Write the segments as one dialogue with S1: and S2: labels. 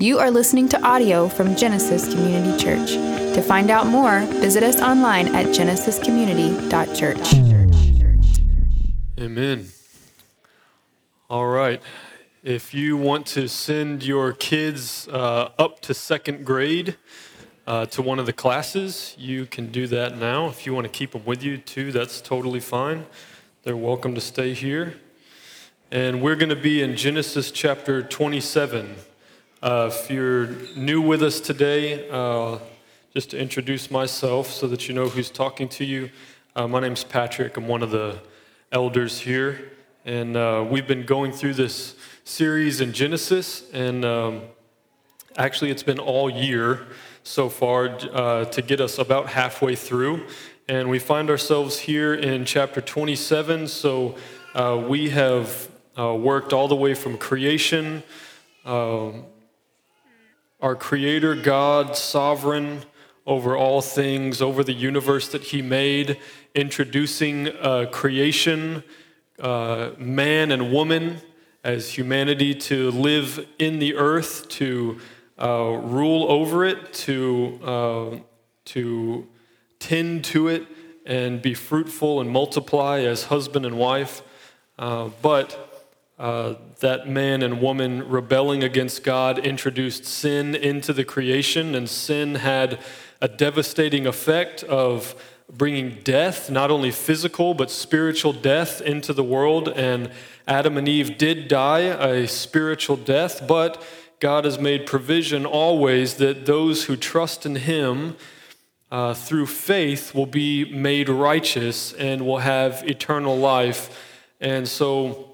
S1: You are listening to audio from Genesis Community Church. To find out more, visit us online at genesiscommunity.church.
S2: Amen. All right. If you want to send your kids uh, up to second grade uh, to one of the classes, you can do that now. If you want to keep them with you too, that's totally fine. They're welcome to stay here. And we're going to be in Genesis chapter 27. Uh, if you're new with us today, uh, just to introduce myself so that you know who's talking to you. Uh, my name's Patrick. I'm one of the elders here. And uh, we've been going through this series in Genesis. And um, actually, it's been all year so far uh, to get us about halfway through. And we find ourselves here in chapter 27. So uh, we have worked all the way from creation. Um, our Creator, God, sovereign over all things, over the universe that He made, introducing uh, creation, uh, man and woman, as humanity to live in the earth, to uh, rule over it, to, uh, to tend to it, and be fruitful and multiply as husband and wife. Uh, but uh, that man and woman rebelling against God introduced sin into the creation, and sin had a devastating effect of bringing death, not only physical, but spiritual death into the world. And Adam and Eve did die a spiritual death, but God has made provision always that those who trust in Him uh, through faith will be made righteous and will have eternal life. And so,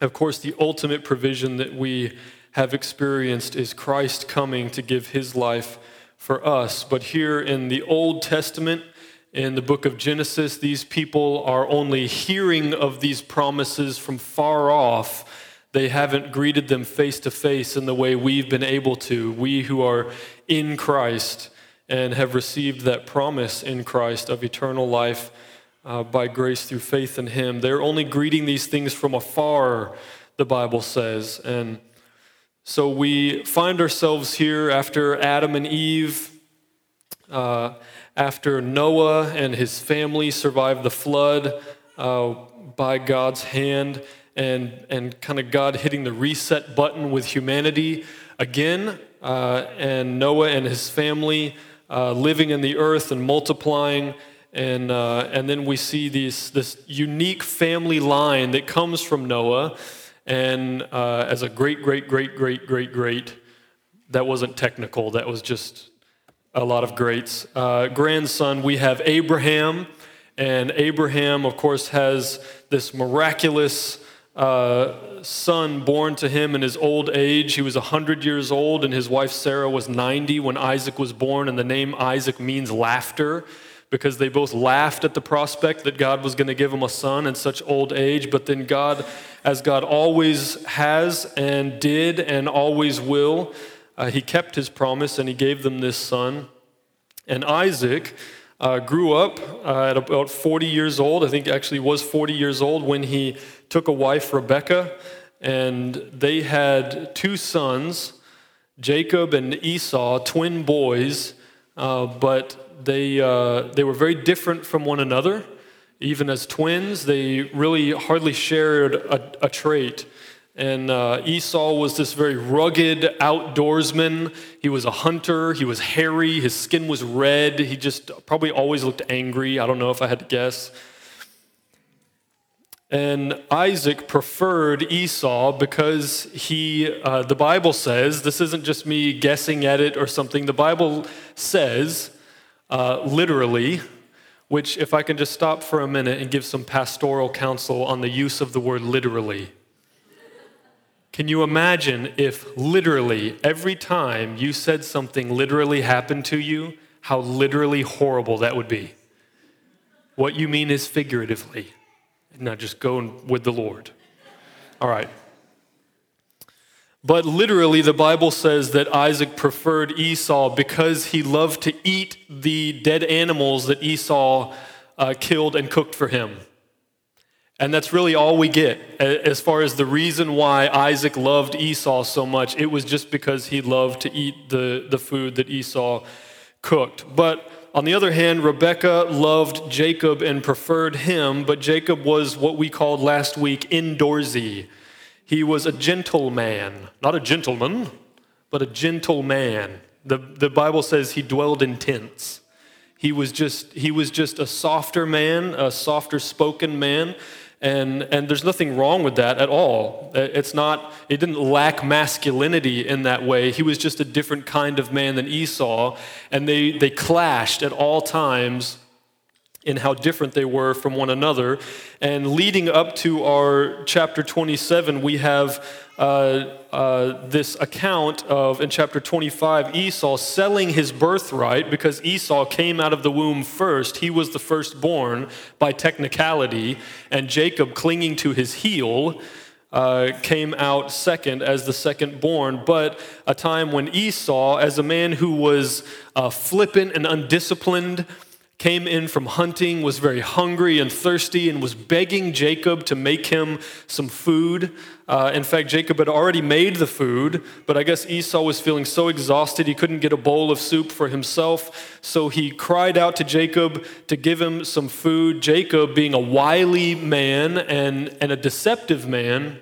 S2: of course, the ultimate provision that we have experienced is Christ coming to give his life for us. But here in the Old Testament, in the book of Genesis, these people are only hearing of these promises from far off. They haven't greeted them face to face in the way we've been able to, we who are in Christ and have received that promise in Christ of eternal life uh, by grace through faith in Him. They're only greeting these things from afar, the Bible says. And so we find ourselves here after Adam and Eve, uh, after Noah and his family survived the flood uh, by God's hand, and, and kind of God hitting the reset button with humanity again, uh, and Noah and his family uh, living in the earth and multiplying and, uh, and then we see these, this unique family line that comes from Noah. And uh, as a great, great, great, great, great, great, that wasn't technical, that was just a lot of greats. Uh, grandson, we have Abraham. And Abraham, of course, has this miraculous uh, son born to him in his old age. He was 100 years old, and his wife Sarah was 90 when Isaac was born. And the name Isaac means laughter because they both laughed at the prospect that God was going to give them a son in such old age. But then God, as God always has and did and always will, uh, he kept his promise and he gave them this son. And Isaac uh, grew up uh, at about 40 years old. I think actually was 40 years old when he took a wife, Rebecca, and they had two sons, Jacob and Esau, twin boys. Uh, but they, uh, they were very different from one another. Even as twins, they really hardly shared a, a trait. And uh, Esau was this very rugged outdoorsman. He was a hunter. He was hairy. His skin was red. He just probably always looked angry. I don't know if I had to guess. And Isaac preferred Esau because he, uh, the Bible says, this isn't just me guessing at it or something, the Bible says uh, literally, which, if I can just stop for a minute and give some pastoral counsel on the use of the word literally. Can you imagine if literally every time you said something literally happened to you, how literally horrible that would be? What you mean is figuratively. Now just go with the Lord. All right. But literally, the Bible says that Isaac preferred Esau because he loved to eat the dead animals that Esau uh, killed and cooked for him. And that's really all we get as far as the reason why Isaac loved Esau so much. It was just because he loved to eat the, the food that Esau cooked. But on the other hand, Rebekah loved Jacob and preferred him, but Jacob was what we called last week indoorsy. He was a gentleman, not a gentleman, but a gentle man. The, the Bible says he dwelled in tents. He was just he was just a softer man, a softer spoken man. And, and there's nothing wrong with that at all. Uh, it's not, it didn't lack masculinity in that way. He was just a different kind of man than Esau. And they, they clashed at all times in how different they were from one another. And leading up to our chapter 27, we have uh, uh, this account of, in chapter 25, Esau selling his birthright because Esau came out of the womb first. He was the firstborn by technicality, and Jacob, clinging to his heel, uh, came out second as the second born, but a time when Esau, as a man who was uh, flippant and undisciplined, came in from hunting, was very hungry and thirsty, and was begging Jacob to make him some food. Uh, in fact, Jacob had already made the food, but I guess Esau was feeling so exhausted he couldn't get a bowl of soup for himself. So he cried out to Jacob to give him some food. Jacob, being a wily man and, and a deceptive man,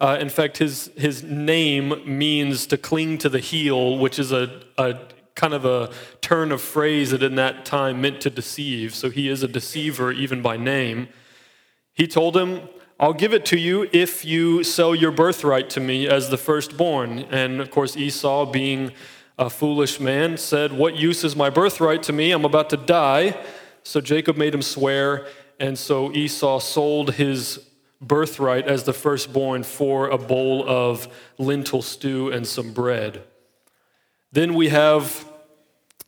S2: uh, in fact, his, his name means to cling to the heel, which is a, a kind of a turn of phrase that in that time meant to deceive. So he is a deceiver even by name. He told him, I'll give it to you if you sell your birthright to me as the firstborn. And of course, Esau, being a foolish man, said, What use is my birthright to me? I'm about to die. So Jacob made him swear. And so Esau sold his birthright as the firstborn for a bowl of lentil stew and some bread. Then we have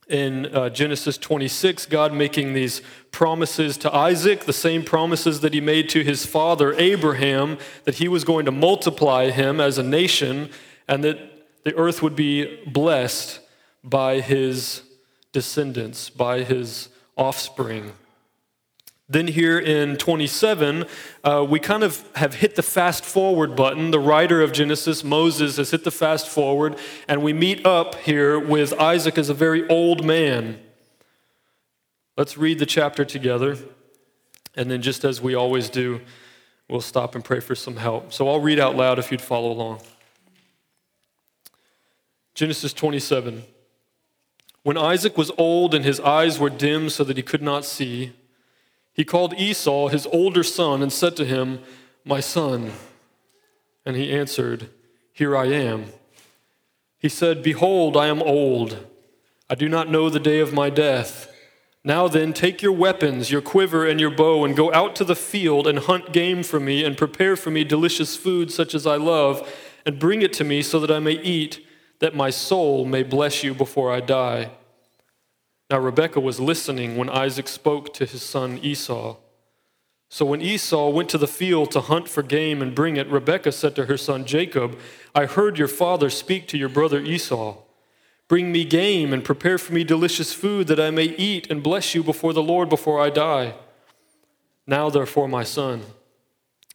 S2: in uh, Genesis 26, God making these promises to Isaac, the same promises that he made to his father Abraham, that he was going to multiply him as a nation and that the earth would be blessed by his descendants, by his offspring. Then, here in 27, uh, we kind of have hit the fast forward button. The writer of Genesis, Moses, has hit the fast forward, and we meet up here with Isaac as a very old man. Let's read the chapter together, and then, just as we always do, we'll stop and pray for some help. So I'll read out loud if you'd follow along. Genesis 27. When Isaac was old and his eyes were dim so that he could not see, he called Esau his older son and said to him, My son. And he answered, Here I am. He said, Behold, I am old. I do not know the day of my death. Now then, take your weapons, your quiver, and your bow, and go out to the field and hunt game for me, and prepare for me delicious food such as I love, and bring it to me so that I may eat, that my soul may bless you before I die. Now, Rebekah was listening when Isaac spoke to his son Esau. So when Esau went to the field to hunt for game and bring it, Rebekah said to her son Jacob, I heard your father speak to your brother Esau. Bring me game and prepare for me delicious food that I may eat and bless you before the Lord before I die. Now, therefore, my son,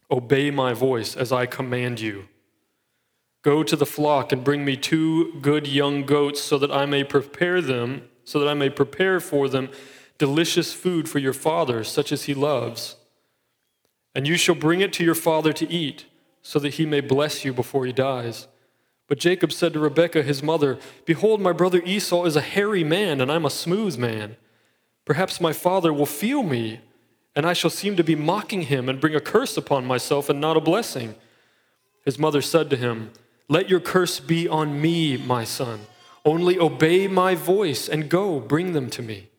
S2: obey my voice as I command you. Go to the flock and bring me two good young goats so that I may prepare them so that I may prepare for them delicious food for your father, such as he loves. And you shall bring it to your father to eat, so that he may bless you before he dies. But Jacob said to Rebekah, his mother, Behold, my brother Esau is a hairy man, and I'm a smooth man. Perhaps my father will feel me, and I shall seem to be mocking him and bring a curse upon myself and not a blessing. His mother said to him, Let your curse be on me, my son. Only obey my voice and go, bring them to me.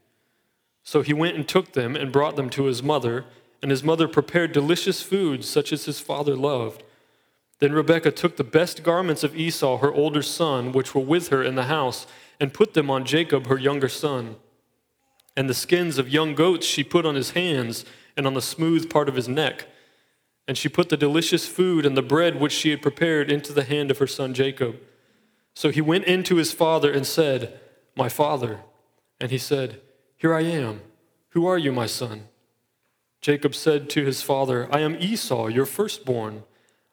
S2: So he went and took them and brought them to his mother, and his mother prepared delicious food such as his father loved. Then Rebekah took the best garments of Esau, her older son, which were with her in the house, and put them on Jacob, her younger son. And the skins of young goats she put on his hands and on the smooth part of his neck. And she put the delicious food and the bread which she had prepared into the hand of her son Jacob. So he went in to his father and said, My father. And he said, Here I am. Who are you, my son? Jacob said to his father, I am Esau, your firstborn.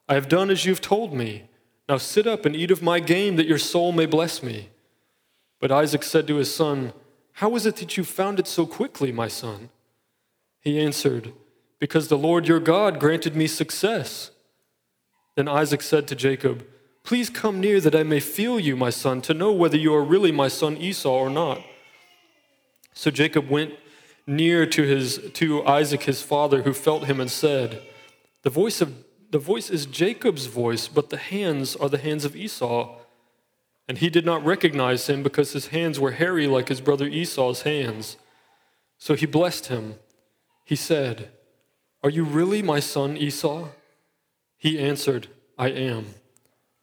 S2: I have done as you've told me. Now sit up and eat of my game, that your soul may bless me. But Isaac said to his son, How is it that you found it so quickly, my son? He answered, Because the Lord your God granted me success. Then Isaac said to Jacob, Please come near that I may feel you, my son, to know whether you are really my son Esau or not. So Jacob went near to, his, to Isaac his father, who felt him and said, the voice, of, the voice is Jacob's voice, but the hands are the hands of Esau. And he did not recognize him because his hands were hairy like his brother Esau's hands. So he blessed him. He said, Are you really my son Esau? He answered, I am.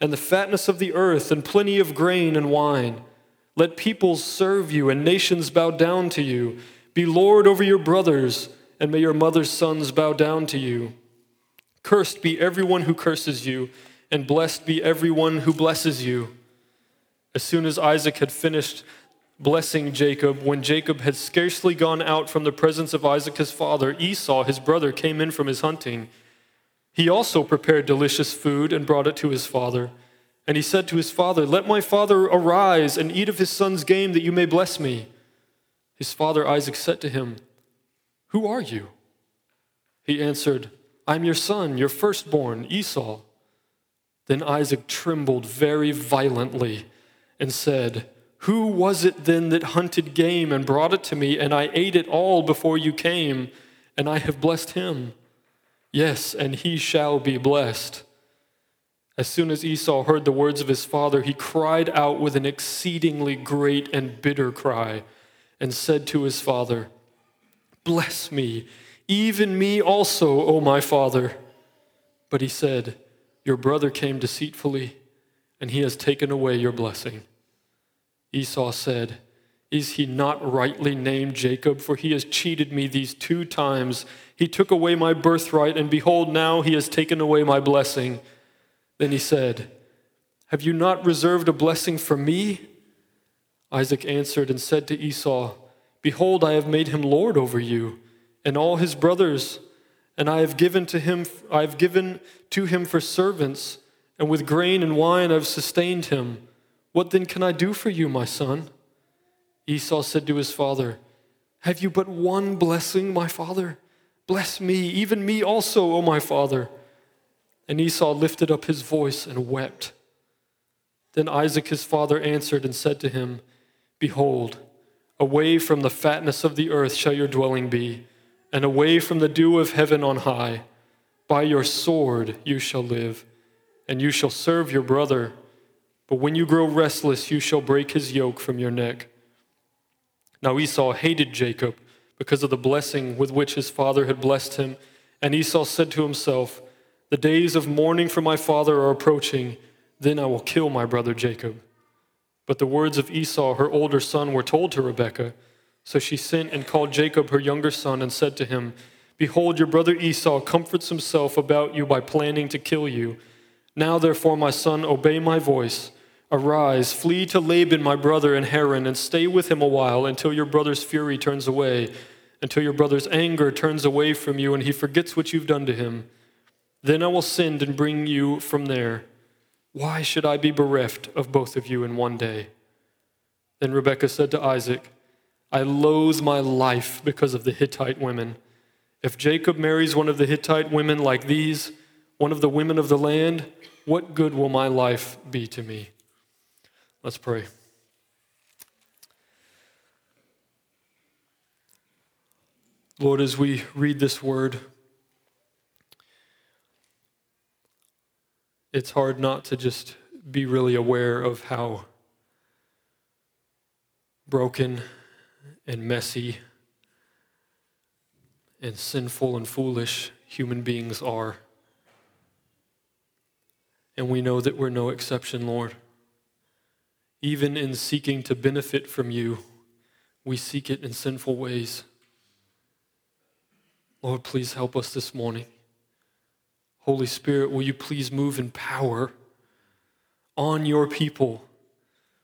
S2: and the fatness of the earth and plenty of grain and wine. Let peoples serve you and nations bow down to you. Be Lord over your brothers, and may your mother's sons bow down to you. Cursed be everyone who curses you, and blessed be everyone who blesses you. As soon as Isaac had finished blessing Jacob, when Jacob had scarcely gone out from the presence of Isaac his father, Esau, his brother, came in from his hunting. He also prepared delicious food and brought it to his father. And he said to his father, Let my father arise and eat of his son's game, that you may bless me. His father Isaac said to him, Who are you? He answered, I'm your son, your firstborn, Esau. Then Isaac trembled very violently and said, Who was it then that hunted game and brought it to me, and I ate it all before you came, and I have blessed him? Yes, and he shall be blessed. As soon as Esau heard the words of his father, he cried out with an exceedingly great and bitter cry and said to his father, Bless me, even me also, O my father. But he said, Your brother came deceitfully, and he has taken away your blessing. Esau said, Is he not rightly named Jacob? For he has cheated me these two times. He took away my birthright, and behold, now he has taken away my blessing. Then he said, Have you not reserved a blessing for me? Isaac answered and said to Esau, Behold, I have made him lord over you and all his brothers, and I have given to him I have given to him for servants, and with grain and wine I have sustained him. What then can I do for you, my son? Esau said to his father, Have you but one blessing, my father? Bless me, even me also, O my father. And Esau lifted up his voice and wept. Then Isaac his father answered and said to him, Behold, away from the fatness of the earth shall your dwelling be, and away from the dew of heaven on high. By your sword you shall live, and you shall serve your brother. But when you grow restless, you shall break his yoke from your neck. Now Esau hated Jacob because of the blessing with which his father had blessed him. And Esau said to himself, The days of mourning for my father are approaching, then I will kill my brother Jacob. But the words of Esau, her older son, were told to Rebekah. So she sent and called Jacob, her younger son, and said to him, Behold, your brother Esau comforts himself about you by planning to kill you. Now, therefore, my son, obey my voice. Arise, flee to Laban, my brother, in Haran, and stay with him a while until your brother's fury turns away, until your brother's anger turns away from you, and he forgets what you've done to him. Then I will send and bring you from there. Why should I be bereft of both of you in one day? Then Rebekah said to Isaac, I loathe my life because of the Hittite women. If Jacob marries one of the Hittite women like these, one of the women of the land, what good will my life be to me? Let's pray. Lord, as we read this word, it's hard not to just be really aware of how broken and messy and sinful and foolish human beings are. And we know that we're no exception, Lord. Even in seeking to benefit from you, we seek it in sinful ways. Lord, please help us this morning. Holy Spirit, will you please move in power on your people?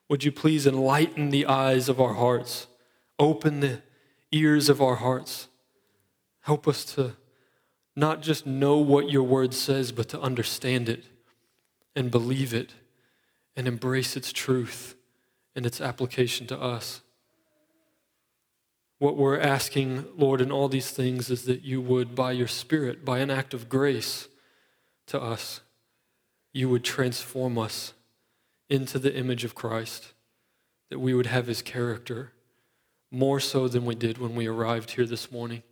S2: Would you please enlighten the eyes of our hearts, open the ears of our hearts? Help us to not just know what your word says, but to understand it and believe it and embrace its truth and its application to us. What we're asking, Lord, in all these things is that you would, by your Spirit, by an act of grace to us, you would transform us into the image of Christ, that we would have his character more so than we did when we arrived here this morning,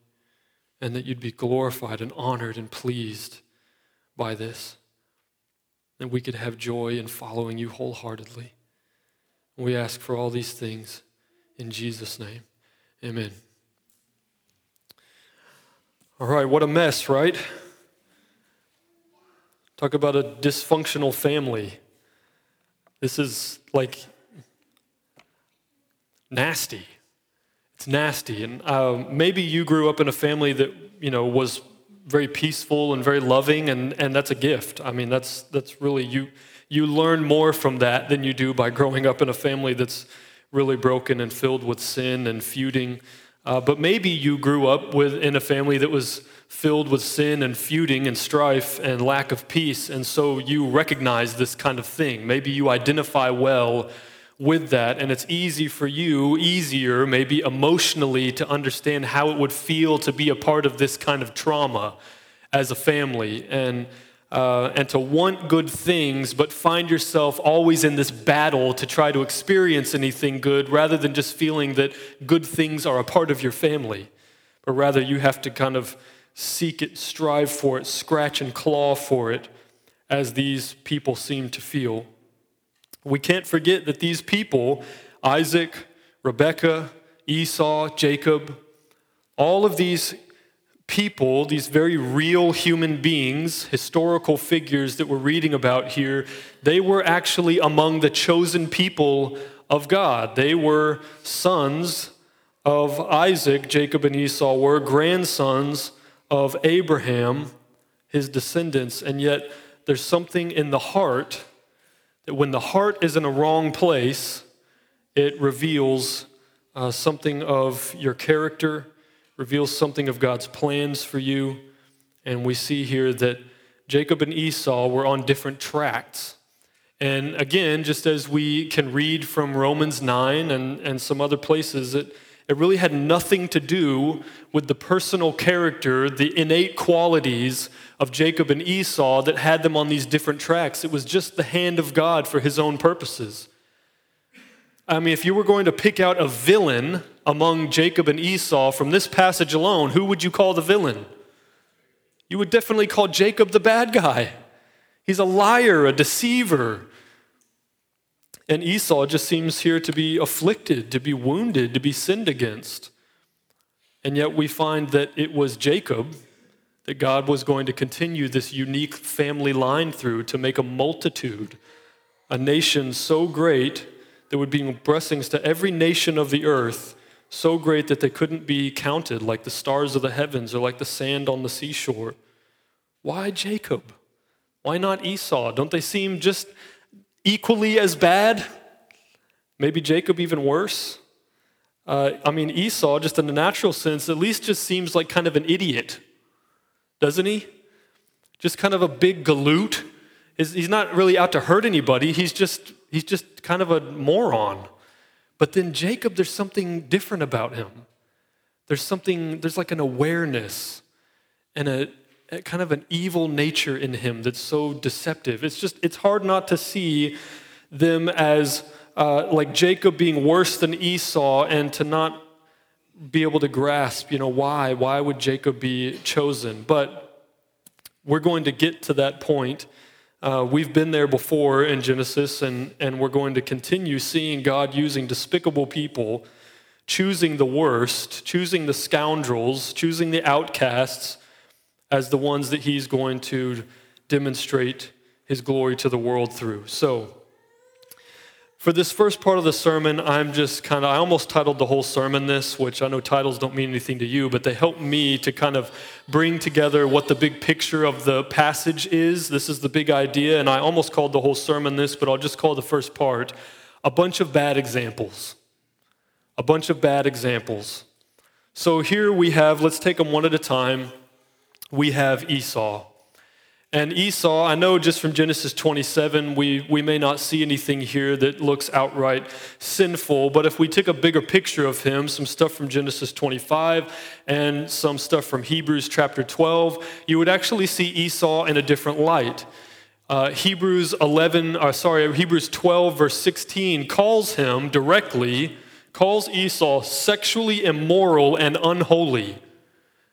S2: and that you'd be glorified and honored and pleased by this that we could have joy in following you wholeheartedly. We ask for all these things in Jesus' name. Amen. All right, what a mess, right? Talk about a dysfunctional family. This is like nasty. It's nasty. And uh, maybe you grew up in a family that, you know, was very peaceful and very loving, and, and that's a gift. I mean, that's, that's really, you, you learn more from that than you do by growing up in a family that's really broken and filled with sin and feuding. Uh, but maybe you grew up with, in a family that was filled with sin and feuding and strife and lack of peace, and so you recognize this kind of thing. Maybe you identify well with that, and it's easy for you, easier maybe emotionally, to understand how it would feel to be a part of this kind of trauma as a family and, uh, and to want good things, but find yourself always in this battle to try to experience anything good rather than just feeling that good things are a part of your family. But rather, you have to kind of seek it, strive for it, scratch and claw for it, as these people seem to feel. We can't forget that these people, Isaac, Rebekah, Esau, Jacob, all of these people, these very real human beings, historical figures that we're reading about here, they were actually among the chosen people of God. They were sons of Isaac, Jacob and Esau were grandsons of Abraham, his descendants, and yet there's something in the heart that when the heart is in a wrong place, it reveals uh, something of your character, reveals something of God's plans for you. And we see here that Jacob and Esau were on different tracks. And again, just as we can read from Romans 9 and, and some other places, it, it really had nothing to do with the personal character, the innate qualities of Jacob and Esau that had them on these different tracks. It was just the hand of God for his own purposes. I mean, if you were going to pick out a villain among Jacob and Esau from this passage alone, who would you call the villain? You would definitely call Jacob the bad guy. He's a liar, a deceiver, and Esau just seems here to be afflicted, to be wounded, to be sinned against. And yet we find that it was Jacob that God was going to continue this unique family line through to make a multitude, a nation so great that would bring blessings to every nation of the earth, so great that they couldn't be counted like the stars of the heavens or like the sand on the seashore. Why Jacob? Why not Esau? Don't they seem just equally as bad, maybe Jacob even worse. Uh, I mean, Esau, just in the natural sense, at least just seems like kind of an idiot, doesn't he? Just kind of a big galoot. He's not really out to hurt anybody, he's just, he's just kind of a moron. But then Jacob, there's something different about him. There's something, there's like an awareness and a, kind of an evil nature in him that's so deceptive. It's just, it's hard not to see them as uh, like Jacob being worse than Esau and to not be able to grasp, you know, why? Why would Jacob be chosen? But we're going to get to that point. Uh, we've been there before in Genesis, and, and we're going to continue seeing God using despicable people, choosing the worst, choosing the scoundrels, choosing the outcasts as the ones that he's going to demonstrate his glory to the world through. So, for this first part of the sermon, I'm just kind of, I almost titled the whole sermon this, which I know titles don't mean anything to you, but they help me to kind of bring together what the big picture of the passage is. This is the big idea, and I almost called the whole sermon this, but I'll just call the first part a bunch of bad examples. A bunch of bad examples. So here we have, let's take them one at a time. We have Esau. And Esau, I know just from Genesis 27, we, we may not see anything here that looks outright sinful, but if we took a bigger picture of him, some stuff from Genesis 25 and some stuff from Hebrews chapter 12, you would actually see Esau in a different light. Uh, Hebrews 11, or uh, sorry, Hebrews 12, verse 16 calls him directly, calls Esau sexually immoral and unholy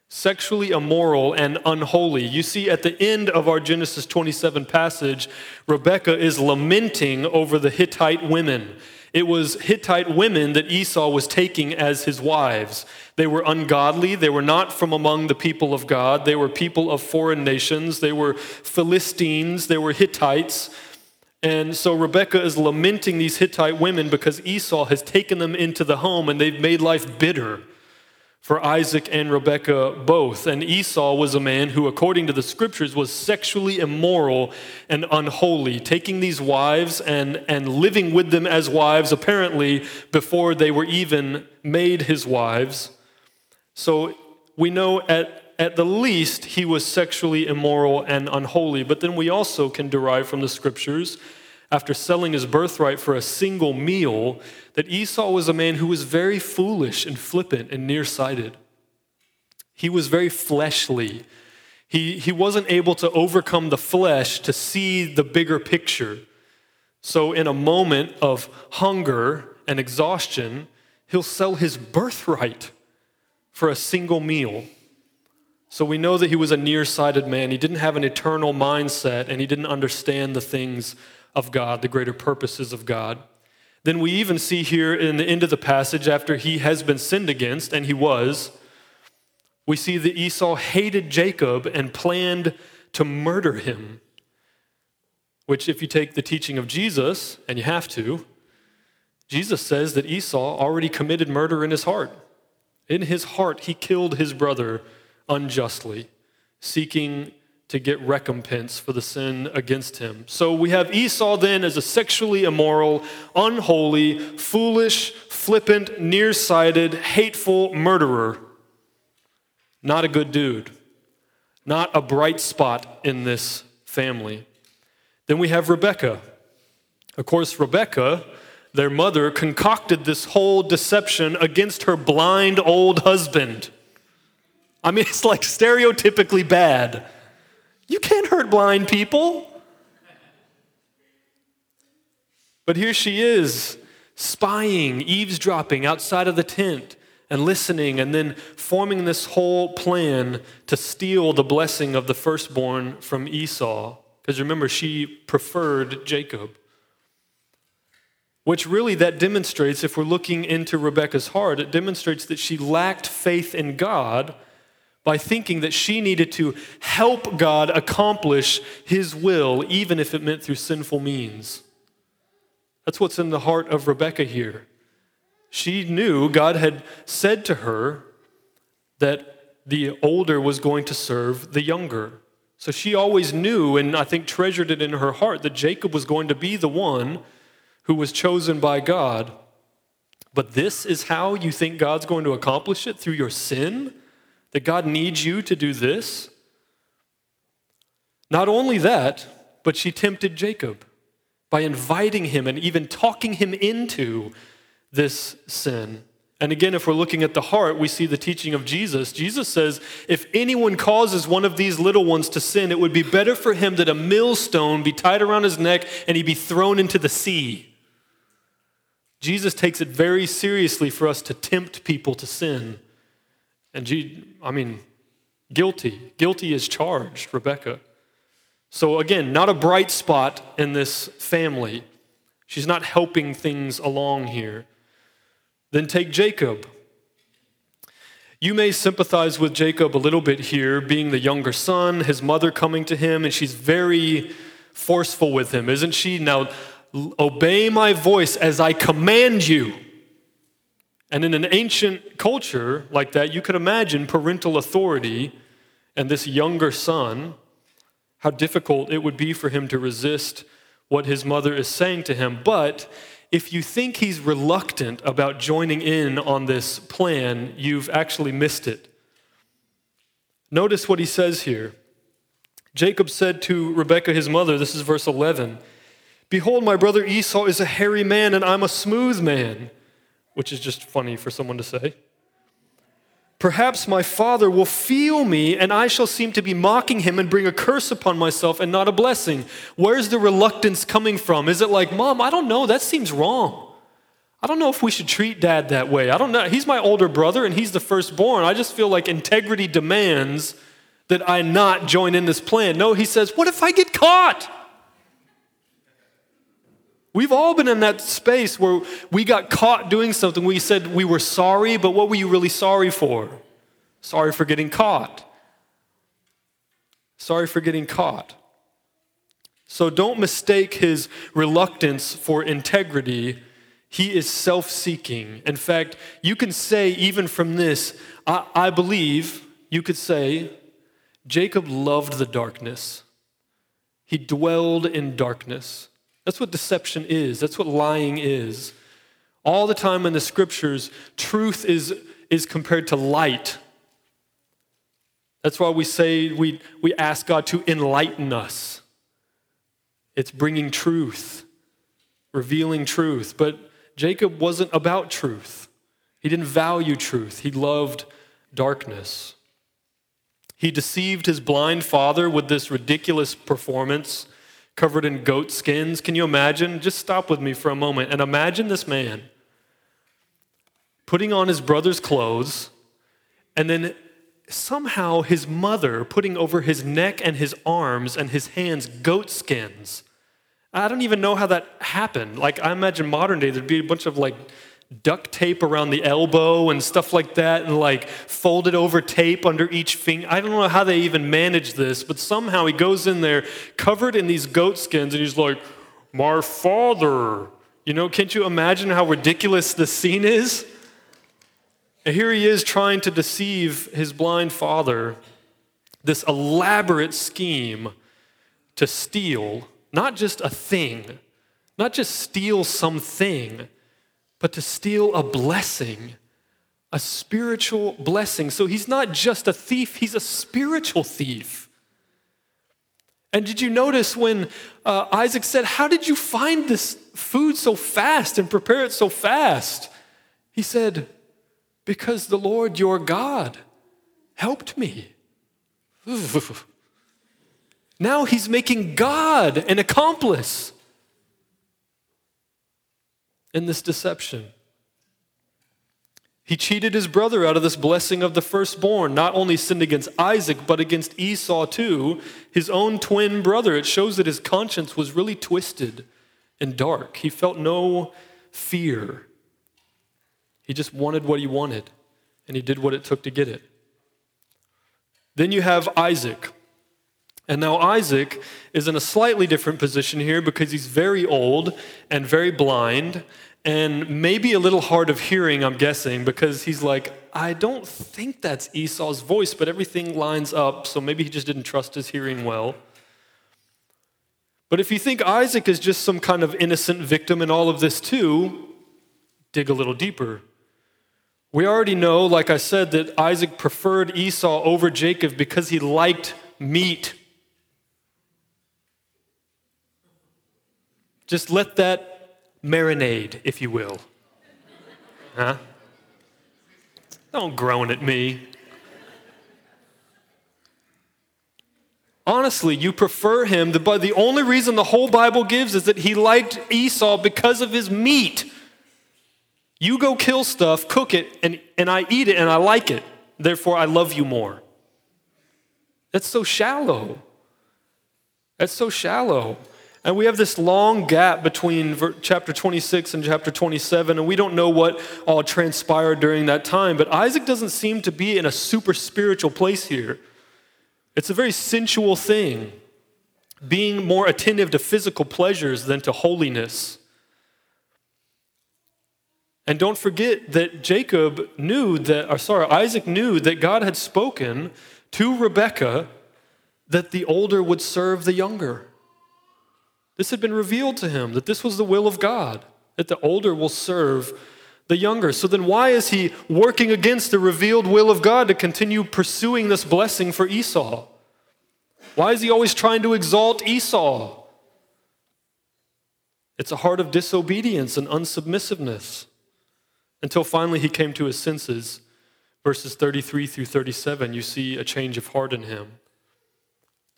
S2: sexually immoral and unholy. You see, at the end of our Genesis 27 passage, Rebekah is lamenting over the Hittite women. It was Hittite women that Esau was taking as his wives. They were ungodly. They were not from among the people of God. They were people of foreign nations. They were Philistines. They were Hittites. And so Rebekah is lamenting these Hittite women because Esau has taken them into the home and they've made life bitter for Isaac and Rebekah both. And Esau was a man who, according to the scriptures, was sexually immoral and unholy, taking these wives and, and living with them as wives, apparently, before they were even made his wives. So we know at, at the least he was sexually immoral and unholy, but then we also can derive from the scriptures after selling his birthright for a single meal, that Esau was a man who was very foolish and flippant and nearsighted. He was very fleshly. He, he wasn't able to overcome the flesh to see the bigger picture. So, in a moment of hunger and exhaustion, he'll sell his birthright for a single meal. So, we know that he was a nearsighted man. He didn't have an eternal mindset and he didn't understand the things of God, the greater purposes of God. Then we even see here in the end of the passage, after he has been sinned against, and he was, we see that Esau hated Jacob and planned to murder him. Which, if you take the teaching of Jesus, and you have to, Jesus says that Esau already committed murder in his heart. In his heart, he killed his brother unjustly, seeking to get recompense for the sin against him. So we have Esau then as a sexually immoral, unholy, foolish, flippant, nearsighted, hateful murderer. Not a good dude. Not a bright spot in this family. Then we have Rebecca. Of course, Rebecca, their mother, concocted this whole deception against her blind old husband. I mean, it's like stereotypically bad. You can't hurt blind people. But here she is, spying, eavesdropping outside of the tent and listening, and then forming this whole plan to steal the blessing of the firstborn from Esau. Because remember, she preferred Jacob. Which really that demonstrates, if we're looking into Rebecca's heart, it demonstrates that she lacked faith in God by thinking that she needed to help God accomplish his will, even if it meant through sinful means. That's what's in the heart of Rebecca here. She knew God had said to her that the older was going to serve the younger. So she always knew, and I think treasured it in her heart, that Jacob was going to be the one who was chosen by God. But this is how you think God's going to accomplish it through your sin? That God needs you to do this? Not only that, but she tempted Jacob by inviting him and even talking him into this sin. And again, if we're looking at the heart, we see the teaching of Jesus. Jesus says, If anyone causes one of these little ones to sin, it would be better for him that a millstone be tied around his neck and he be thrown into the sea. Jesus takes it very seriously for us to tempt people to sin. And G, I mean, guilty. Guilty is charged, Rebecca. So again, not a bright spot in this family. She's not helping things along here. Then take Jacob. You may sympathize with Jacob a little bit here, being the younger son, his mother coming to him, and she's very forceful with him, isn't she? Now, obey my voice as I command you. And in an ancient culture like that, you could imagine parental authority and this younger son, how difficult it would be for him to resist what his mother is saying to him. But if you think he's reluctant about joining in on this plan, you've actually missed it. Notice what he says here. Jacob said to Rebekah, his mother, this is verse 11 Behold, my brother Esau is a hairy man, and I'm a smooth man, which is just funny for someone to say. Perhaps my father will feel me, and I shall seem to be mocking him and bring a curse upon myself and not a blessing. Where's the reluctance coming from? Is it like, Mom, I don't know, that seems wrong. I don't know if we should treat dad that way. I don't know. He's my older brother and he's the firstborn. I just feel like integrity demands that I not join in this plan. No, he says, What if I get caught? We've all been in that space where we got caught doing something. We said we were sorry, but what were you really sorry for? Sorry for getting caught. Sorry for getting caught. So don't mistake his reluctance for integrity. He is self seeking. In fact, you can say, even from this, I, I, believe, you could say, Jacob loved the darkness. He dwelled in darkness. That's what deception is, that's what lying is. All the time in the scriptures, truth is, is compared to light. That's why we say we, we ask God to enlighten us. It's bringing truth, revealing truth. But Jacob wasn't about truth. He didn't value truth, he loved darkness. He deceived his blind father with this ridiculous performance covered in goat skins. Can you imagine? Just stop with me for a moment and imagine this man putting on his brother's clothes and then somehow his mother putting over his neck and his arms and his hands goat skins. I don't even know how that happened. Like, I imagine modern day, there'd be a bunch of like duct tape around the elbow and stuff like that, and like folded over tape under each finger. I don't know how they even manage this, but somehow he goes in there covered in these goat skins and he's like, My father. You know, can't you imagine how ridiculous the scene is? And here he is trying to deceive his blind father, this elaborate scheme to steal not just a thing, not just steal something but to steal a blessing, a spiritual blessing. So he's not just a thief, he's a spiritual thief. And did you notice when uh, Isaac said, How did you find this food so fast and prepare it so fast? He said, Because the Lord your God helped me. now he's making God an accomplice in this deception. He cheated his brother out of this blessing of the firstborn, not only sinned against Isaac, but against Esau too, his own twin brother. It shows that his conscience was really twisted and dark. He felt no fear. He just wanted what he wanted, and he did what it took to get it. Then you have Isaac. And now Isaac is in a slightly different position here because he's very old and very blind and maybe a little hard of hearing, I'm guessing, because he's like, I don't think that's Esau's voice, but everything lines up, so maybe he just didn't trust his hearing well. But if you think Isaac is just some kind of innocent victim in all of this too, dig a little deeper. We already know, like I said, that Isaac preferred Esau over Jacob because he liked meat. Just let that marinade, if you will. Huh? Don't groan at me. Honestly, you prefer him, but the only reason the whole Bible gives is that he liked Esau because of his meat. You go kill stuff, cook it, and, and I eat it and I like it. Therefore, I love you more. That's so shallow. That's so shallow. And we have this long gap between chapter 26 and chapter 27, and we don't know what all transpired during that time. But Isaac doesn't seem to be in a super spiritual place here. It's a very sensual thing, being more attentive to physical pleasures than to holiness. And don't forget that Jacob knew that, or sorry, Isaac knew that God had spoken to Rebekah that the older would serve the younger. This had been revealed to him that this was the will of God, that the older will serve the younger. So then, why is he working against the revealed will of God to continue pursuing this blessing for Esau? Why is he always trying to exalt Esau? It's a heart of disobedience and unsubmissiveness until finally he came to his senses. Verses 33 through 37, you see a change of heart in him.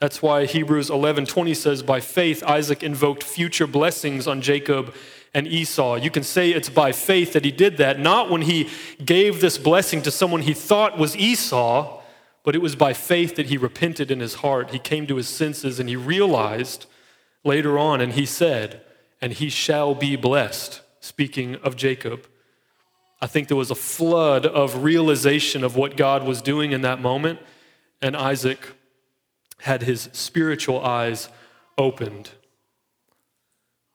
S2: That's why Hebrews 11:20 says by faith Isaac invoked future blessings on Jacob and Esau. You can say it's by faith that he did that, not when he gave this blessing to someone he thought was Esau, but it was by faith that he repented in his heart. He came to his senses and he realized later on and he said, "And he shall be blessed." Speaking of Jacob. I think there was a flood of realization of what God was doing in that moment, and Isaac had his spiritual eyes opened.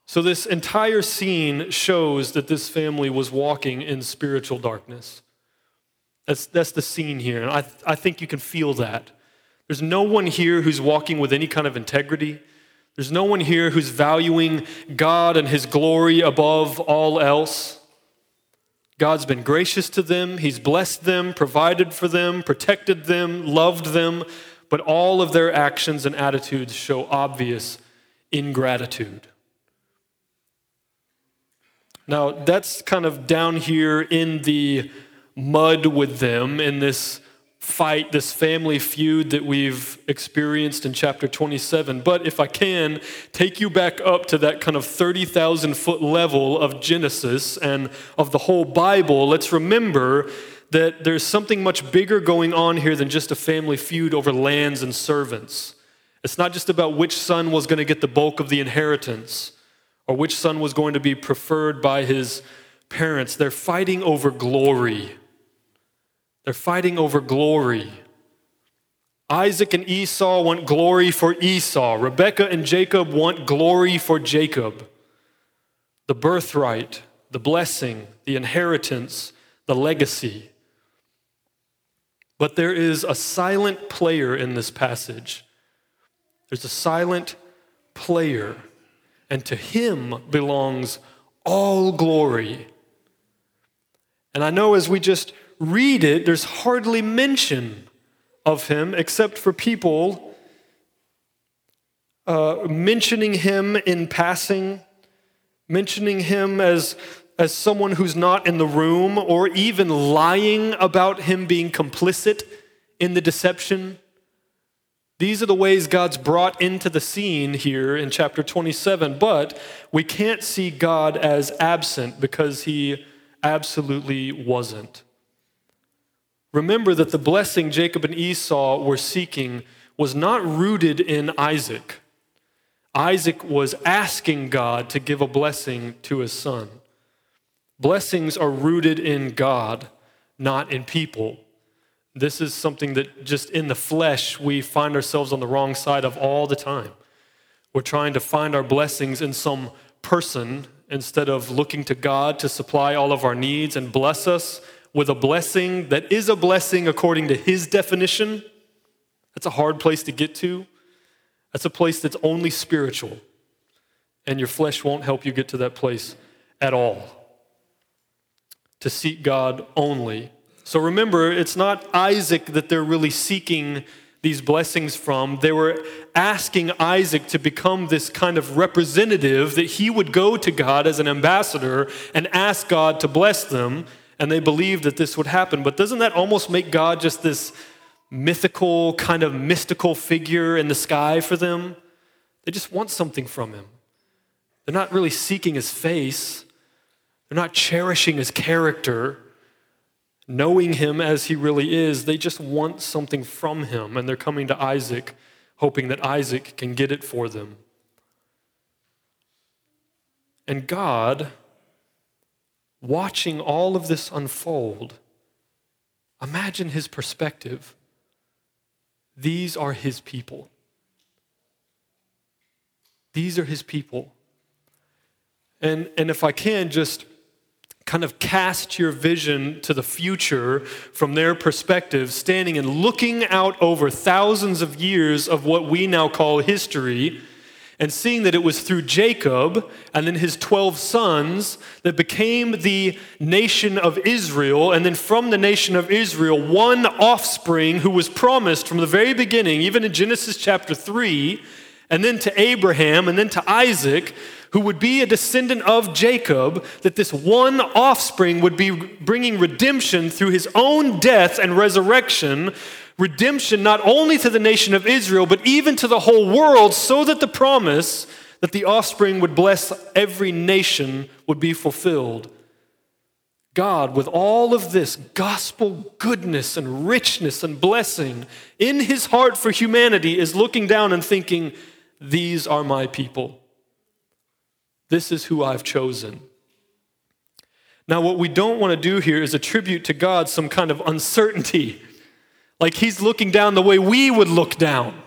S2: So, this entire scene shows that this family was walking in spiritual darkness. That's, that's the scene here. And I, I think you can feel that. There's no one here who's walking with any kind of integrity. There's no one here who's valuing God and His glory above all else. God's been gracious to them, He's blessed them, provided for them, protected them, loved them, but all of their actions and attitudes show obvious ingratitude. Now, that's kind of down here in the mud with them in this fight, this family feud that we've experienced in chapter 27. But if I can, take you back up to that kind of 30,000 foot level of Genesis and of the whole Bible, let's remember that there's something much bigger going on here than just a family feud over lands and servants. It's not just about which son was going to get the bulk of the inheritance or which son was going to be preferred by his parents. They're fighting over glory. They're fighting over glory. Isaac and Esau want glory for Esau. Rebekah and Jacob want glory for Jacob. The birthright, the blessing, the inheritance, the legacy. But there is a silent player in this passage. There's a silent player, and to him belongs all glory. And I know as we just read it, there's hardly mention of him except for people uh, mentioning him in passing, mentioning him as as someone who's not in the room or even lying about him being complicit in the deception. These are the ways God's brought into the scene here in chapter 27, but we can't see God as absent because he absolutely wasn't. Remember that the blessing Jacob and Esau were seeking was not rooted in Isaac. Isaac was asking God to give a blessing to his son. Blessings are rooted in God, not in people. This is something that just in the flesh we find ourselves on the wrong side of all the time. We're trying to find our blessings in some person instead of looking to God to supply all of our needs and bless us with a blessing that is a blessing according to His definition. That's a hard place to get to. That's a place that's only spiritual. And your flesh won't help you get to that place at all to seek God only. So remember, it's not Isaac that they're really seeking these blessings from. They were asking Isaac to become this kind of representative that he would go to God as an ambassador and ask God to bless them. And they believed that this would happen. But doesn't that almost make God just this mythical, kind of mystical figure in the sky for them? They just want something from him. They're not really seeking his face. They're not cherishing his character, knowing him as he really is. They just want something from him, and they're coming to Isaac, hoping that Isaac can get it for them. And God, watching all of this unfold, imagine his perspective. These are his people. These are his people. And, and if I can, just kind of cast your vision to the future from their perspective, standing and looking out over thousands of years of what we now call history, and seeing that it was through Jacob and then his 12 sons that became the nation of Israel, and then from the nation of Israel, one offspring who was promised from the very beginning, even in Genesis chapter 3 and then to Abraham, and then to Isaac, who would be a descendant of Jacob, that this one offspring would be bringing redemption through his own death and resurrection, redemption not only to the nation of Israel, but even to the whole world, so that the promise that the offspring would bless every nation would be fulfilled. God, with all of this gospel goodness and richness and blessing in his heart for humanity, is looking down and thinking, these are my people. This is who I've chosen. Now, what we don't want to do here is attribute to God some kind of uncertainty. Like he's looking down the way we would look down.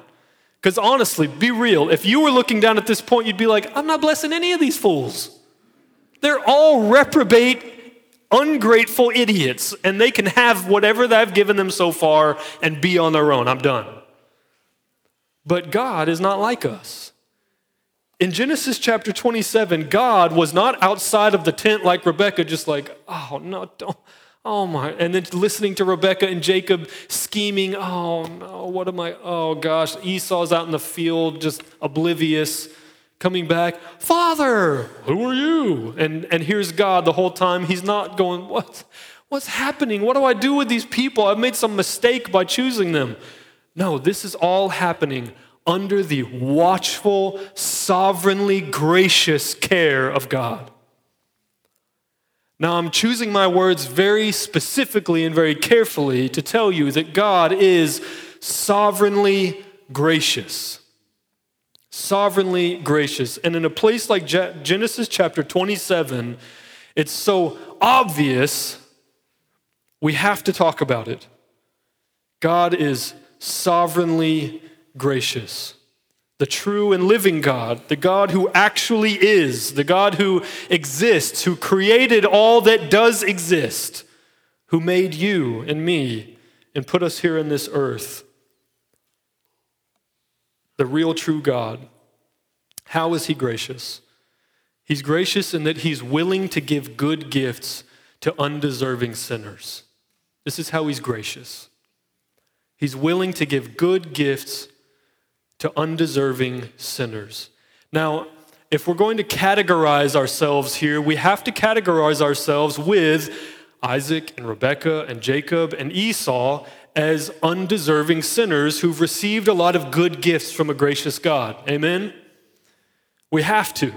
S2: Because honestly, be real. If you were looking down at this point, you'd be like, I'm not blessing any of these fools. They're all reprobate, ungrateful idiots, and they can have whatever I've given them so far and be on their own. I'm done. But God is not like us. In Genesis chapter 27, God was not outside of the tent like Rebecca, just like, oh, no, don't. Oh my, and then listening to Rebecca and Jacob scheming, oh no, what am I? Oh gosh, Esau's out in the field, just oblivious, coming back, Father, who are you? And and here's God the whole time. He's not going, What what's happening? What do I do with these people? I've made some mistake by choosing them. No, this is all happening under the watchful, sovereignly gracious care of God. Now, I'm choosing my words very specifically and very carefully to tell you that God is sovereignly gracious. Sovereignly gracious. And in a place like Genesis chapter 27, it's so obvious we have to talk about it. God is sovereignly gracious. The true and living God, the God who actually is, the God who exists, who created all that does exist, who made you and me and put us here in this earth. The real true God. How is he gracious? He's gracious in that he's willing to give good gifts to undeserving sinners. This is how he's gracious. He's willing to give good gifts to undeserving sinners. Now, if we're going to categorize ourselves here, we have to categorize ourselves with Isaac and Rebekah and Jacob and Esau as undeserving sinners who've received a lot of good gifts from a gracious God. Amen? We have to.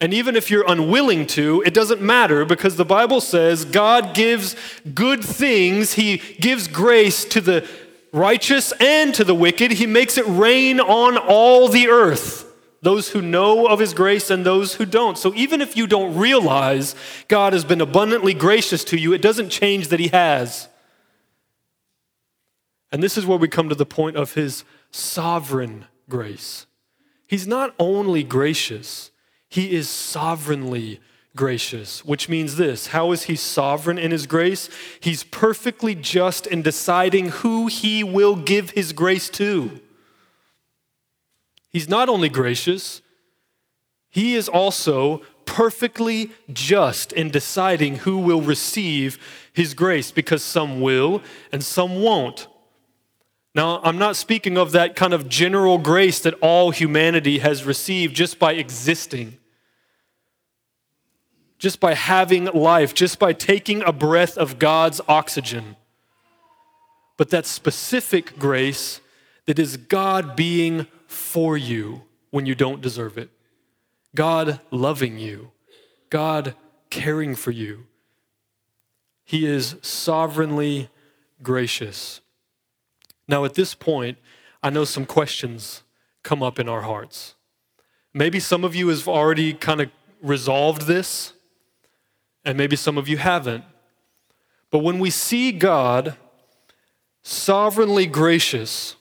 S2: And even if you're unwilling to, it doesn't matter because the Bible says God gives good things. He gives grace to the righteous and to the wicked. He makes it rain on all the earth, those who know of His grace and those who don't. So even if you don't realize God has been abundantly gracious to you, it doesn't change that He has. And this is where we come to the point of His sovereign grace. He's not only gracious, he is sovereignly gracious, which means this how is he sovereign in his grace? He's perfectly just in deciding who he will give his grace to. He's not only gracious, he is also perfectly just in deciding who will receive his grace because some will and some won't. Now, I'm not speaking of that kind of general grace that all humanity has received just by existing, just by having life, just by taking a breath of God's oxygen. But that specific grace that is God being for you when you don't deserve it, God loving you, God caring for you. He is sovereignly gracious. Now, at this point, I know some questions come up in our hearts. Maybe some of you have already kind of resolved this, and maybe some of you haven't. But when we see God sovereignly gracious,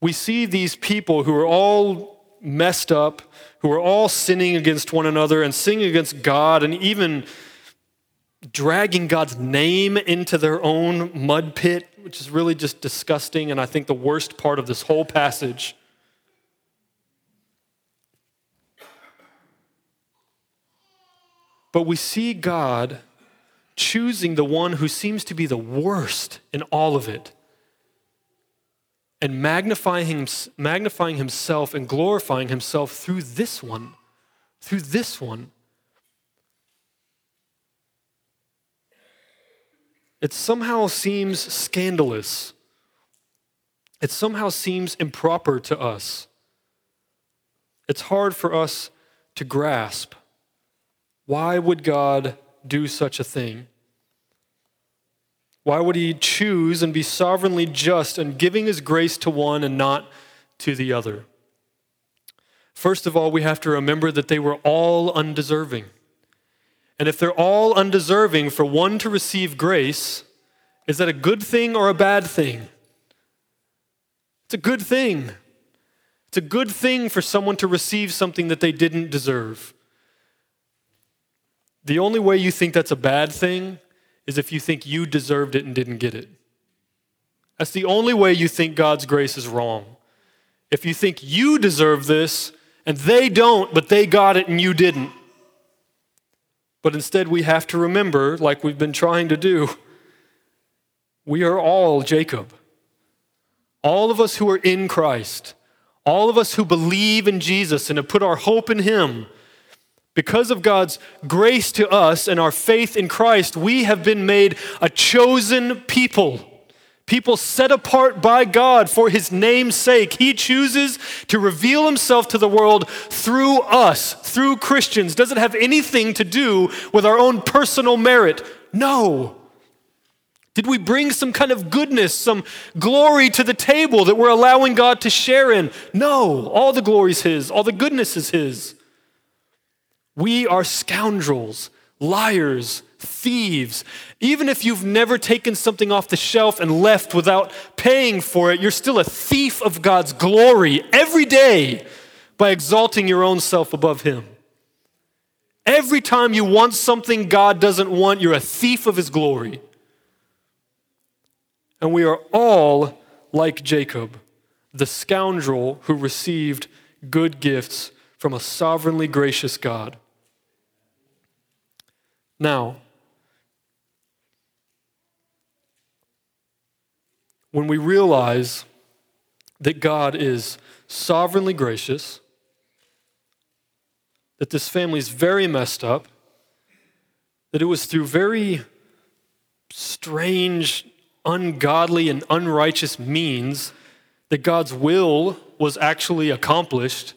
S2: we see these people who are all messed up, who are all sinning against one another and sinning against God, and even dragging God's name into their own mud pit, which is really just disgusting, and I think the worst part of this whole passage. But we see God choosing the one who seems to be the worst in all of it and magnifying, magnifying himself and glorifying himself through this one, through this one. It somehow seems scandalous. It somehow seems improper to us. It's hard for us to grasp. Why would God do such a thing? Why would he choose and be sovereignly just in giving his grace to one and not to the other? First of all, we have to remember that they were all undeserving. And if they're all undeserving for one to receive grace, is that a good thing or a bad thing? It's a good thing. It's a good thing for someone to receive something that they didn't deserve. The only way you think that's a bad thing is if you think you deserved it and didn't get it. That's the only way you think God's grace is wrong. If you think you deserve this and they don't, but they got it and you didn't. But instead, we have to remember, like we've been trying to do, we are all Jacob. All of us who are in Christ, all of us who believe in Jesus and have put our hope in Him, because of God's grace to us and our faith in Christ, we have been made a chosen people. People set apart by God for his name's sake. He chooses to reveal himself to the world through us, through Christians. Does it have anything to do with our own personal merit? No. Did we bring some kind of goodness, some glory to the table that we're allowing God to share in? No. All the glory is his, all the goodness is his. We are scoundrels, liars, thieves. Even if you've never taken something off the shelf and left without paying for it, you're still a thief of God's glory every day by exalting your own self above Him. Every time you want something God doesn't want, you're a thief of His glory. And we are all like Jacob, the scoundrel who received good gifts from a sovereignly gracious God. Now, when we realize that God is sovereignly gracious, that this family is very messed up, that it was through very strange, ungodly, and unrighteous means that God's will was actually accomplished,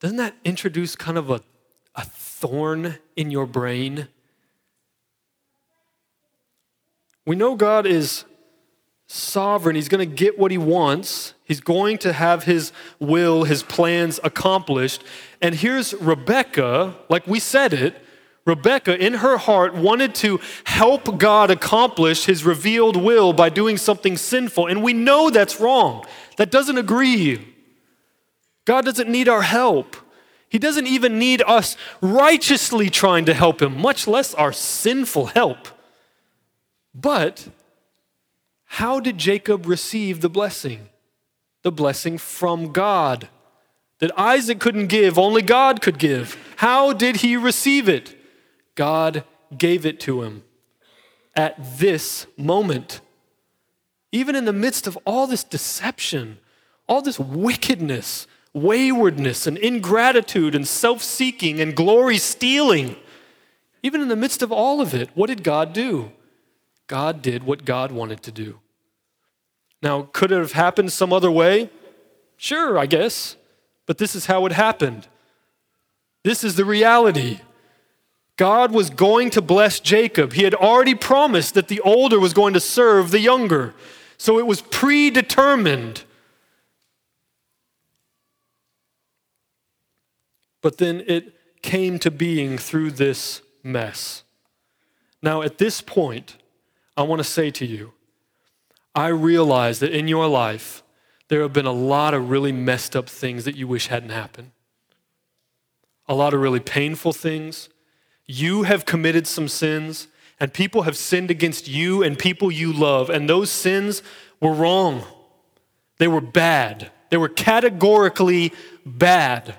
S2: doesn't that introduce kind of a, a thorn in your brain? We know God is sovereign. He's going to get what he wants. He's going to have his will, his plans accomplished. And here's Rebecca, like we said it, Rebecca, in her heart, wanted to help God accomplish his revealed will by doing something sinful. And we know that's wrong. That doesn't agree. God doesn't need our help. He doesn't even need us righteously trying to help him, much less our sinful help. But how did Jacob receive the blessing? The blessing from God that Isaac couldn't give, only God could give. How did he receive it? God gave it to him at this moment. Even in the midst of all this deception, all this wickedness, waywardness, and ingratitude, and self seeking, and glory stealing, even in the midst of all of it, what did God do? God did what God wanted to do. Now, could it have happened some other way? Sure, I guess. But this is how it happened. This is the reality. God was going to bless Jacob. He had already promised that the older was going to serve the younger. So it was predetermined. But then it came to being through this mess. Now, at this point, I want to say to you, I realize that in your life, there have been a lot of really messed up things that you wish hadn't happened. A lot of really painful things. You have committed some sins, and people have sinned against you and people you love, and those sins were wrong. They were bad. They were categorically bad.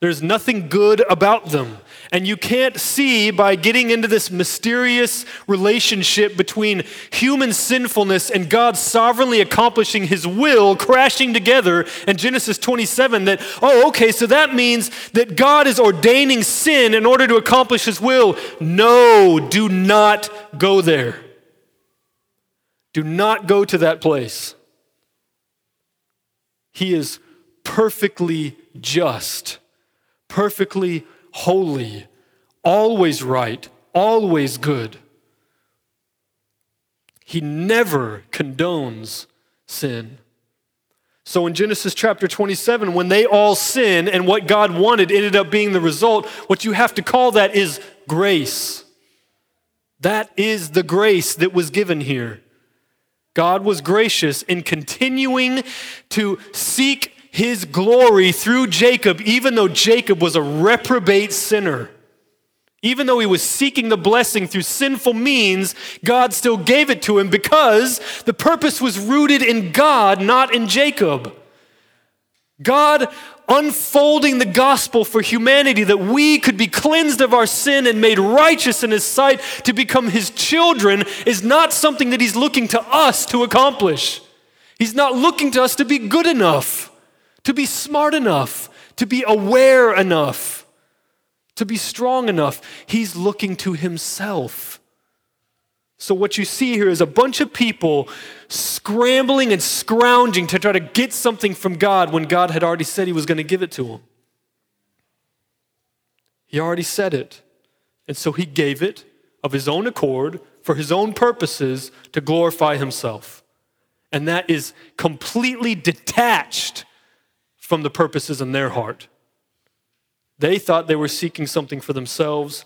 S2: There's nothing good about them. And you can't see by getting into this mysterious relationship between human sinfulness and God sovereignly accomplishing his will crashing together in Genesis 27 that, oh, okay, so that means that God is ordaining sin in order to accomplish his will. No, do not go there. Do not go to that place. He is perfectly just perfectly holy, always right, always good. He never condones sin. So in Genesis chapter 27, when they all sin and what God wanted ended up being the result, what you have to call that is grace. That is the grace that was given here. God was gracious in continuing to seek his glory through Jacob, even though Jacob was a reprobate sinner. Even though he was seeking the blessing through sinful means, God still gave it to him because the purpose was rooted in God, not in Jacob. God unfolding the gospel for humanity that we could be cleansed of our sin and made righteous in his sight to become his children is not something that he's looking to us to accomplish. He's not looking to us to be good enough to be smart enough, to be aware enough, to be strong enough. He's looking to himself. So, what you see here is a bunch of people scrambling and scrounging to try to get something from God when God had already said he was going to give it to them. He already said it. And so he gave it of his own accord for his own purposes to glorify himself. And that is completely detached from the purposes in their heart. They thought they were seeking something for themselves.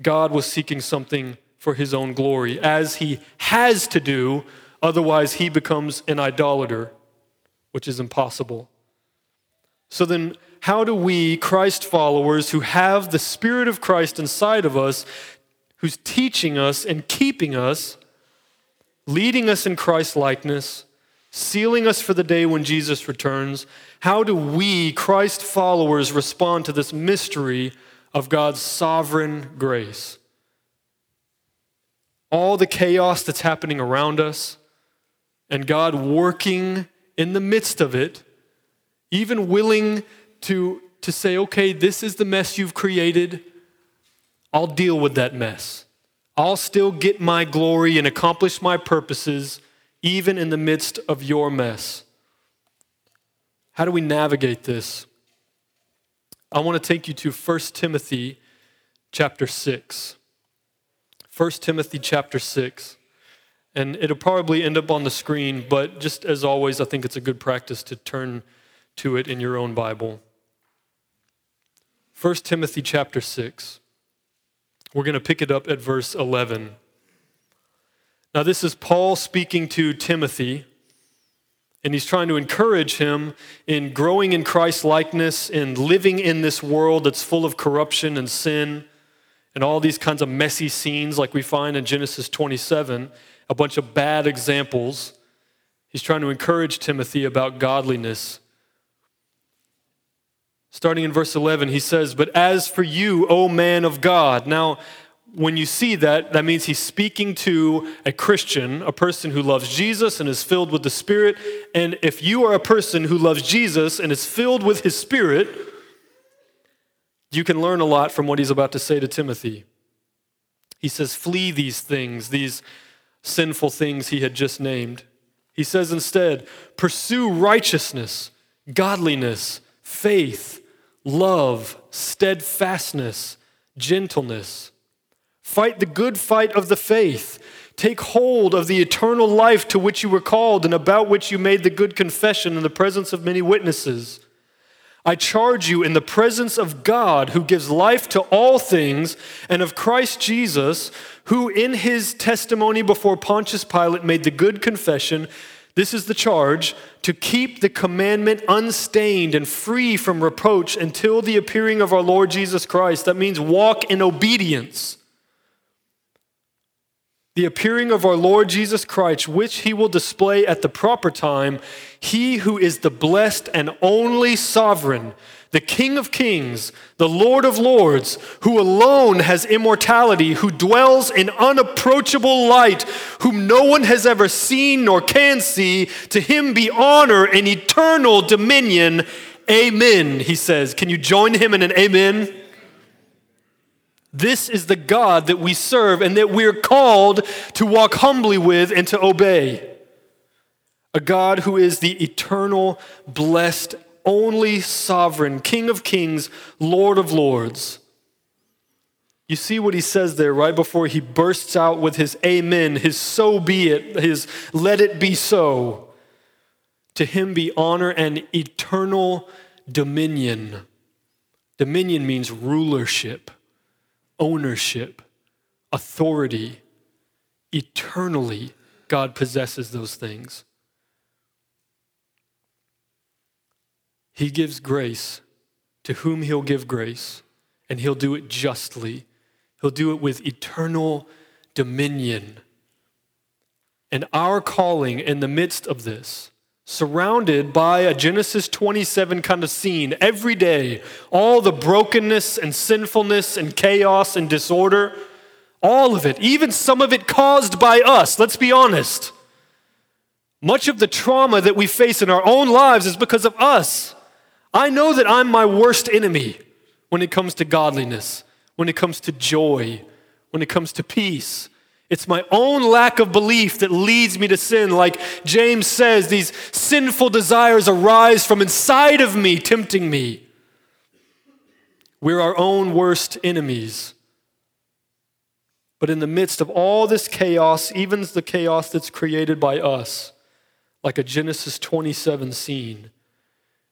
S2: God was seeking something for his own glory, as he has to do, otherwise, he becomes an idolater, which is impossible. So then, how do we, Christ followers who have the Spirit of Christ inside of us, who's teaching us and keeping us, leading us in Christ likeness, sealing us for the day when Jesus returns, how do we, Christ followers, respond to this mystery of God's sovereign grace? All the chaos that's happening around us, and God working in the midst of it, even willing to, to say, okay, this is the mess you've created. I'll deal with that mess. I'll still get my glory and accomplish my purposes, even in the midst of your mess. How do we navigate this? I want to take you to 1 Timothy chapter 6. 1 Timothy chapter 6. And it'll probably end up on the screen, but just as always, I think it's a good practice to turn to it in your own Bible. 1 Timothy chapter 6. We're going to pick it up at verse 11. Now, this is Paul speaking to Timothy and he's trying to encourage him in growing in Christ likeness and living in this world that's full of corruption and sin and all these kinds of messy scenes like we find in Genesis 27, a bunch of bad examples. He's trying to encourage Timothy about godliness. Starting in verse 11, he says, But as for you, O man of God. Now, when you see that, that means he's speaking to a Christian, a person who loves Jesus and is filled with the Spirit. And if you are a person who loves Jesus and is filled with his Spirit, you can learn a lot from what he's about to say to Timothy. He says, Flee these things, these sinful things he had just named. He says instead, Pursue righteousness, godliness, faith, love, steadfastness, gentleness. Fight the good fight of the faith. Take hold of the eternal life to which you were called and about which you made the good confession in the presence of many witnesses. I charge you in the presence of God, who gives life to all things, and of Christ Jesus, who in his testimony before Pontius Pilate made the good confession. This is the charge to keep the commandment unstained and free from reproach until the appearing of our Lord Jesus Christ. That means walk in obedience the appearing of our Lord Jesus Christ, which he will display at the proper time, he who is the blessed and only sovereign, the King of kings, the Lord of lords, who alone has immortality, who dwells in unapproachable light, whom no one has ever seen nor can see, to him be honor and eternal dominion. Amen, he says. Can you join him in an amen? This is the God that we serve and that we're called to walk humbly with and to obey. A God who is the eternal, blessed, only sovereign, King of kings, Lord of lords. You see what he says there right before he bursts out with his amen, his so be it, his let it be so. To him be honor and eternal dominion. Dominion means rulership ownership, authority. Eternally, God possesses those things. He gives grace to whom He'll give grace, and He'll do it justly. He'll do it with eternal dominion. And our calling in the midst of this surrounded by a Genesis 27 kind of scene every day. All the brokenness and sinfulness and chaos and disorder, all of it, even some of it caused by us, let's be honest. Much of the trauma that we face in our own lives is because of us. I know that I'm my worst enemy when it comes to godliness, when it comes to joy, when it comes to peace. It's my own lack of belief that leads me to sin. Like James says, these sinful desires arise from inside of me, tempting me. We're our own worst enemies. But in the midst of all this chaos, even the chaos that's created by us, like a Genesis 27 scene,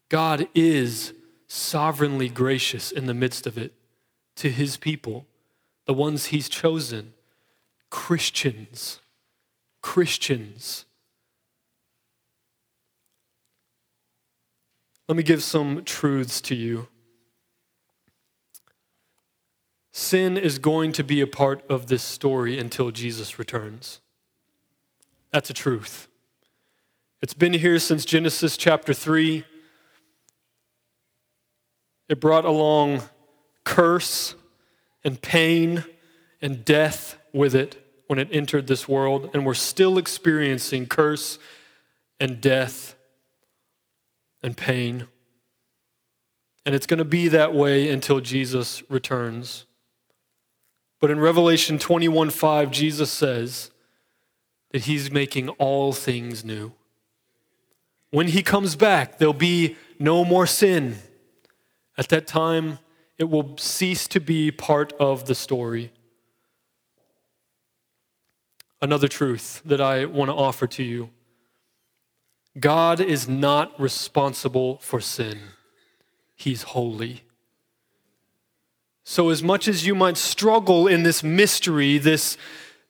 S2: God is sovereignly gracious in the midst of it to his people, the ones he's chosen Christians. Christians. Let me give some truths to you. Sin is going to be a part of this story until Jesus returns. That's a truth. It's been here since Genesis chapter 3. It brought along curse and pain and death with it when it entered this world, and we're still experiencing curse and death and pain. And it's going to be that way until Jesus returns. But in Revelation 21 5, Jesus says that he's making all things new. When he comes back, there'll be no more sin. At that time, it will cease to be part of the story another truth that I want to offer to you God is not responsible for sin, He's holy. So, as much as you might struggle in this mystery, this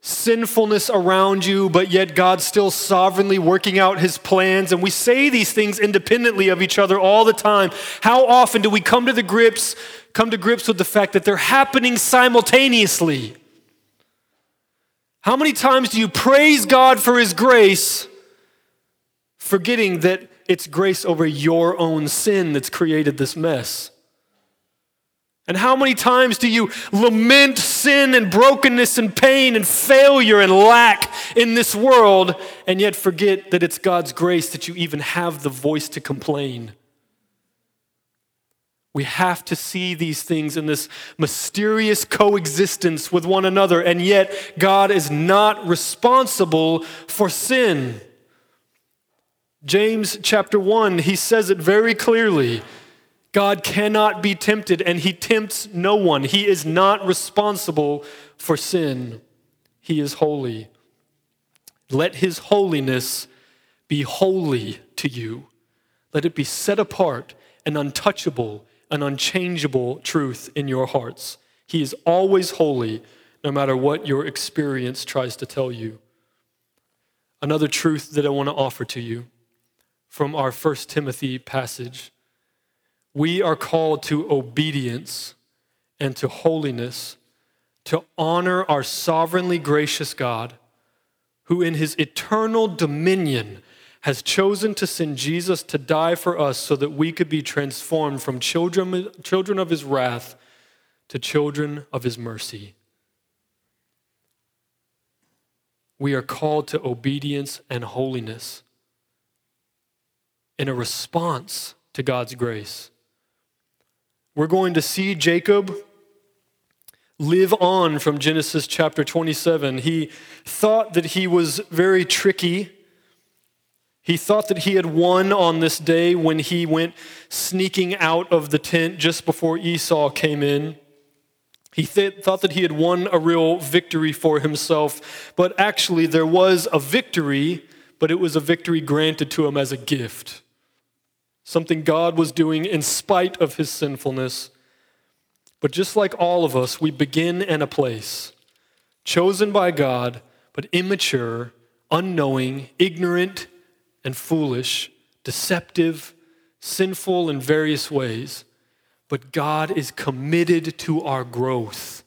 S2: sinfulness around you, but yet God's still sovereignly working out his plans. And we say these things independently of each other all the time. How often do we come to the grips, come to grips with the fact that they're happening simultaneously? How many times do you praise God for His grace, forgetting that it's grace over your own sin that's created this mess? And how many times do you lament sin and brokenness and pain and failure and lack in this world and yet forget that it's God's grace that you even have the voice to complain? We have to see these things in this mysterious coexistence with one another, and yet God is not responsible for sin. James chapter 1, he says it very clearly. God cannot be tempted, and he tempts no one. He is not responsible for sin. He is holy. Let his holiness be holy to you. Let it be set apart and untouchable, an unchangeable truth in your hearts. He is always holy, no matter what your experience tries to tell you. Another truth that I want to offer to you from our First Timothy passage we are called to obedience and to holiness, to honor our sovereignly gracious God, who in his eternal dominion has chosen to send Jesus to die for us so that we could be transformed from children, children of his wrath to children of his mercy. We are called to obedience and holiness in a response to God's grace. We're going to see Jacob live on from Genesis chapter 27. He thought that he was very tricky he thought that he had won on this day when he went sneaking out of the tent just before Esau came in. He th- thought that he had won a real victory for himself, but actually there was a victory, but it was a victory granted to him as a gift. Something God was doing in spite of his sinfulness. But just like all of us, we begin in a place, chosen by God, but immature, unknowing, ignorant, and foolish, deceptive, sinful in various ways, but God is committed to our growth.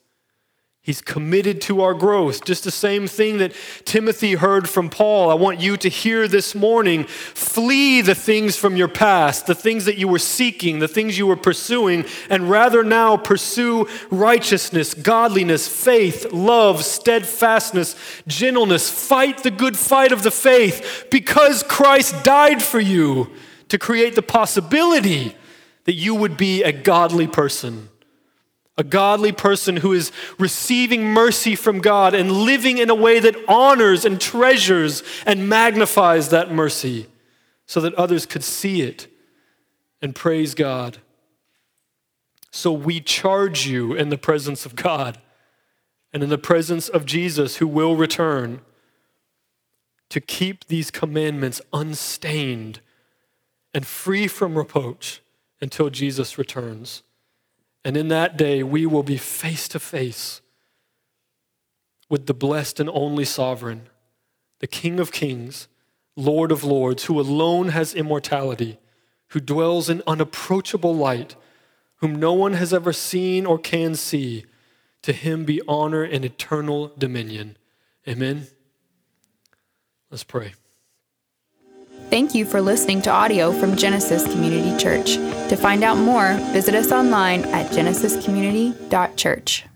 S2: He's committed to our growth. Just the same thing that Timothy heard from Paul. I want you to hear this morning. Flee the things from your past, the things that you were seeking, the things you were pursuing, and rather now pursue righteousness, godliness, faith, love, steadfastness, gentleness. Fight the good fight of the faith because Christ died for you to create the possibility that you would be a godly person a godly person who is receiving mercy from God and living in a way that honors and treasures and magnifies that mercy so that others could see it and praise God. So we charge you in the presence of God and in the presence of Jesus who will return to keep these commandments unstained and free from reproach until Jesus returns. And in that day, we will be face to face with the blessed and only sovereign, the King of kings, Lord of lords, who alone has immortality, who dwells in unapproachable light, whom no one has ever seen or can see. To him be honor and eternal dominion. Amen. Let's pray.
S1: Thank you for listening to audio from Genesis Community Church. To find out more, visit us online at genesiscommunity.church.